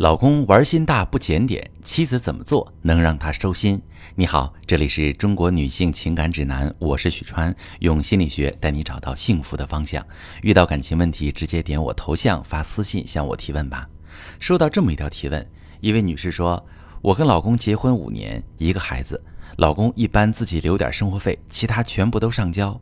老公玩心大不检点，妻子怎么做能让他收心？你好，这里是中国女性情感指南，我是许川，用心理学带你找到幸福的方向。遇到感情问题，直接点我头像发私信向我提问吧。收到这么一条提问，一位女士说：“我跟老公结婚五年，一个孩子，老公一般自己留点生活费，其他全部都上交。”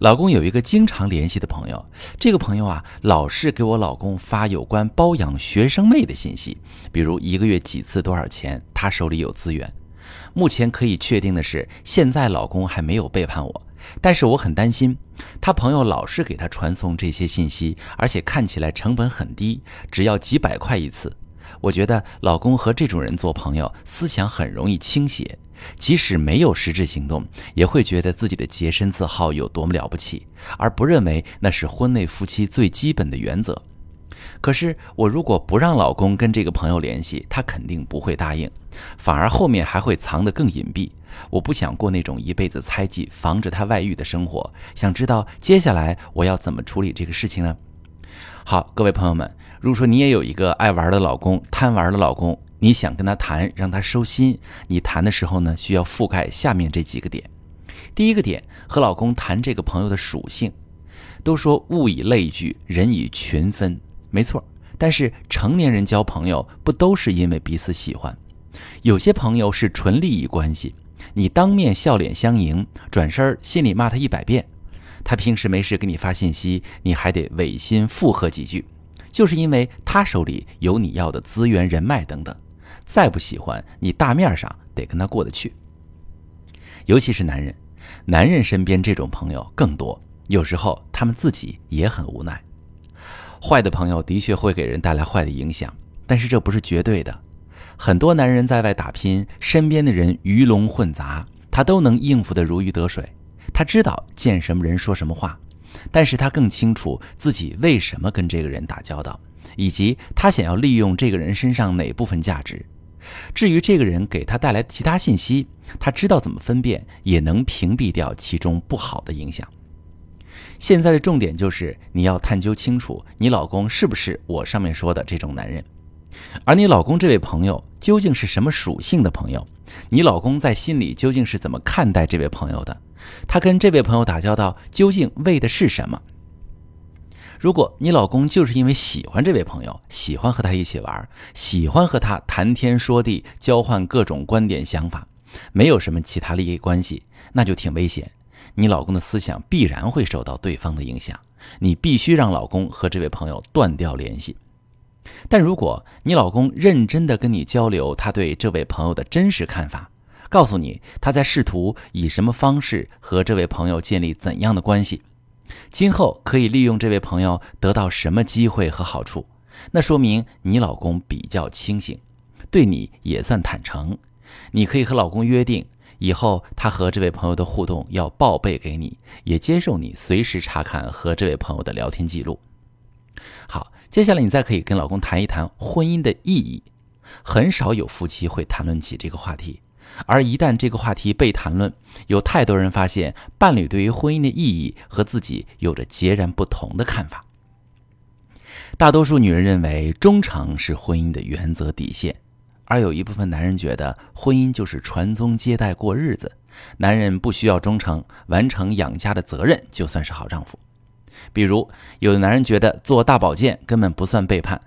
老公有一个经常联系的朋友，这个朋友啊，老是给我老公发有关包养学生妹的信息，比如一个月几次多少钱，他手里有资源。目前可以确定的是，现在老公还没有背叛我，但是我很担心，他朋友老是给他传送这些信息，而且看起来成本很低，只要几百块一次。我觉得老公和这种人做朋友，思想很容易倾斜。即使没有实质行动，也会觉得自己的洁身自好有多么了不起，而不认为那是婚内夫妻最基本的原则。可是，我如果不让老公跟这个朋友联系，他肯定不会答应，反而后面还会藏得更隐蔽。我不想过那种一辈子猜忌、防止他外遇的生活。想知道接下来我要怎么处理这个事情呢？好，各位朋友们，如果说你也有一个爱玩的老公、贪玩的老公。你想跟他谈，让他收心。你谈的时候呢，需要覆盖下面这几个点。第一个点，和老公谈这个朋友的属性。都说物以类聚，人以群分，没错。但是成年人交朋友不都是因为彼此喜欢？有些朋友是纯利益关系，你当面笑脸相迎，转身心里骂他一百遍。他平时没事给你发信息，你还得违心附和几句，就是因为他手里有你要的资源、人脉等等。再不喜欢你，大面上得跟他过得去。尤其是男人，男人身边这种朋友更多，有时候他们自己也很无奈。坏的朋友的确会给人带来坏的影响，但是这不是绝对的。很多男人在外打拼，身边的人鱼龙混杂，他都能应付得如鱼得水。他知道见什么人说什么话，但是他更清楚自己为什么跟这个人打交道，以及他想要利用这个人身上哪部分价值。至于这个人给他带来其他信息，他知道怎么分辨，也能屏蔽掉其中不好的影响。现在的重点就是你要探究清楚，你老公是不是我上面说的这种男人，而你老公这位朋友究竟是什么属性的朋友？你老公在心里究竟是怎么看待这位朋友的？他跟这位朋友打交道究竟为的是什么？如果你老公就是因为喜欢这位朋友，喜欢和他一起玩，喜欢和他谈天说地，交换各种观点想法，没有什么其他利益关系，那就挺危险。你老公的思想必然会受到对方的影响，你必须让老公和这位朋友断掉联系。但如果你老公认真的跟你交流他对这位朋友的真实看法，告诉你他在试图以什么方式和这位朋友建立怎样的关系。今后可以利用这位朋友得到什么机会和好处？那说明你老公比较清醒，对你也算坦诚。你可以和老公约定，以后他和这位朋友的互动要报备给你，也接受你随时查看和这位朋友的聊天记录。好，接下来你再可以跟老公谈一谈婚姻的意义。很少有夫妻会谈论起这个话题。而一旦这个话题被谈论，有太多人发现伴侣对于婚姻的意义和自己有着截然不同的看法。大多数女人认为忠诚是婚姻的原则底线，而有一部分男人觉得婚姻就是传宗接代过日子，男人不需要忠诚，完成养家的责任就算是好丈夫。比如，有的男人觉得做大保健根本不算背叛。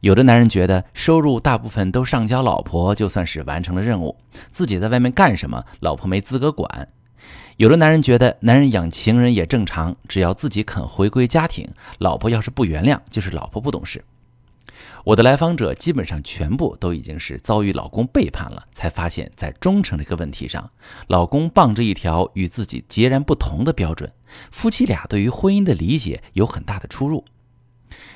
有的男人觉得收入大部分都上交老婆，就算是完成了任务，自己在外面干什么，老婆没资格管。有的男人觉得男人养情人也正常，只要自己肯回归家庭，老婆要是不原谅，就是老婆不懂事。我的来访者基本上全部都已经是遭遇老公背叛了，才发现，在忠诚这个问题上，老公傍着一条与自己截然不同的标准，夫妻俩对于婚姻的理解有很大的出入。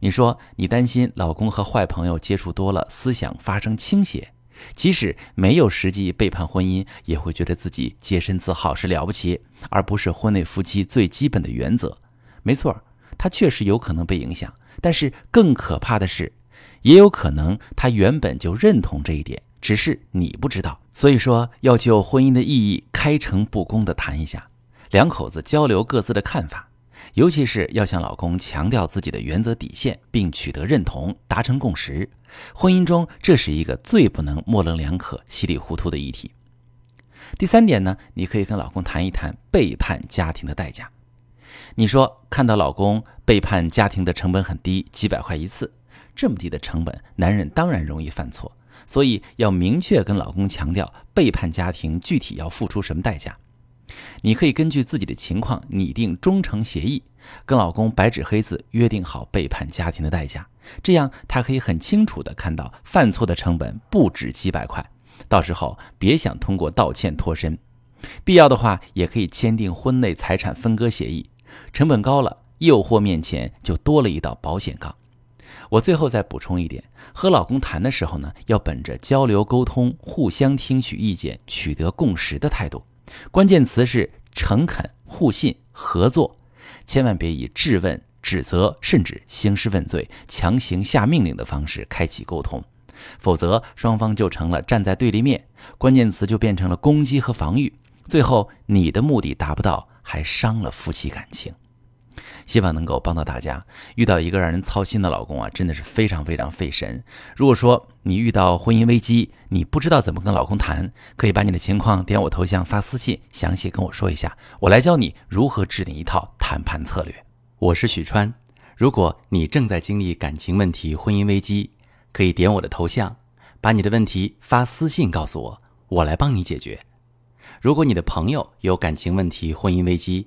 你说你担心老公和坏朋友接触多了，思想发生倾斜，即使没有实际背叛婚姻，也会觉得自己洁身自好是了不起，而不是婚内夫妻最基本的原则。没错，他确实有可能被影响，但是更可怕的是，也有可能他原本就认同这一点，只是你不知道。所以说，要就婚姻的意义开诚布公地谈一下，两口子交流各自的看法。尤其是要向老公强调自己的原则底线，并取得认同，达成共识。婚姻中，这是一个最不能模棱两可、稀里糊涂的议题。第三点呢，你可以跟老公谈一谈背叛家庭的代价。你说看到老公背叛家庭的成本很低，几百块一次，这么低的成本，男人当然容易犯错。所以要明确跟老公强调背叛家庭具体要付出什么代价。你可以根据自己的情况拟定忠诚协议，跟老公白纸黑字约定好背叛家庭的代价，这样他可以很清楚地看到犯错的成本不止几百块，到时候别想通过道歉脱身。必要的话，也可以签订婚内财产分割协议。成本高了，诱惑面前就多了一道保险杠。我最后再补充一点：和老公谈的时候呢，要本着交流沟通、互相听取意见、取得共识的态度。关键词是诚恳、互信、合作，千万别以质问、指责，甚至兴师问罪、强行下命令的方式开启沟通，否则双方就成了站在对立面，关键词就变成了攻击和防御，最后你的目的达不到，还伤了夫妻感情。希望能够帮到大家。遇到一个让人操心的老公啊，真的是非常非常费神。如果说你遇到婚姻危机，你不知道怎么跟老公谈，可以把你的情况点我头像发私信，详细跟我说一下，我来教你如何制定一套谈判策略。我是许川。如果你正在经历感情问题、婚姻危机，可以点我的头像，把你的问题发私信告诉我，我来帮你解决。如果你的朋友有感情问题、婚姻危机，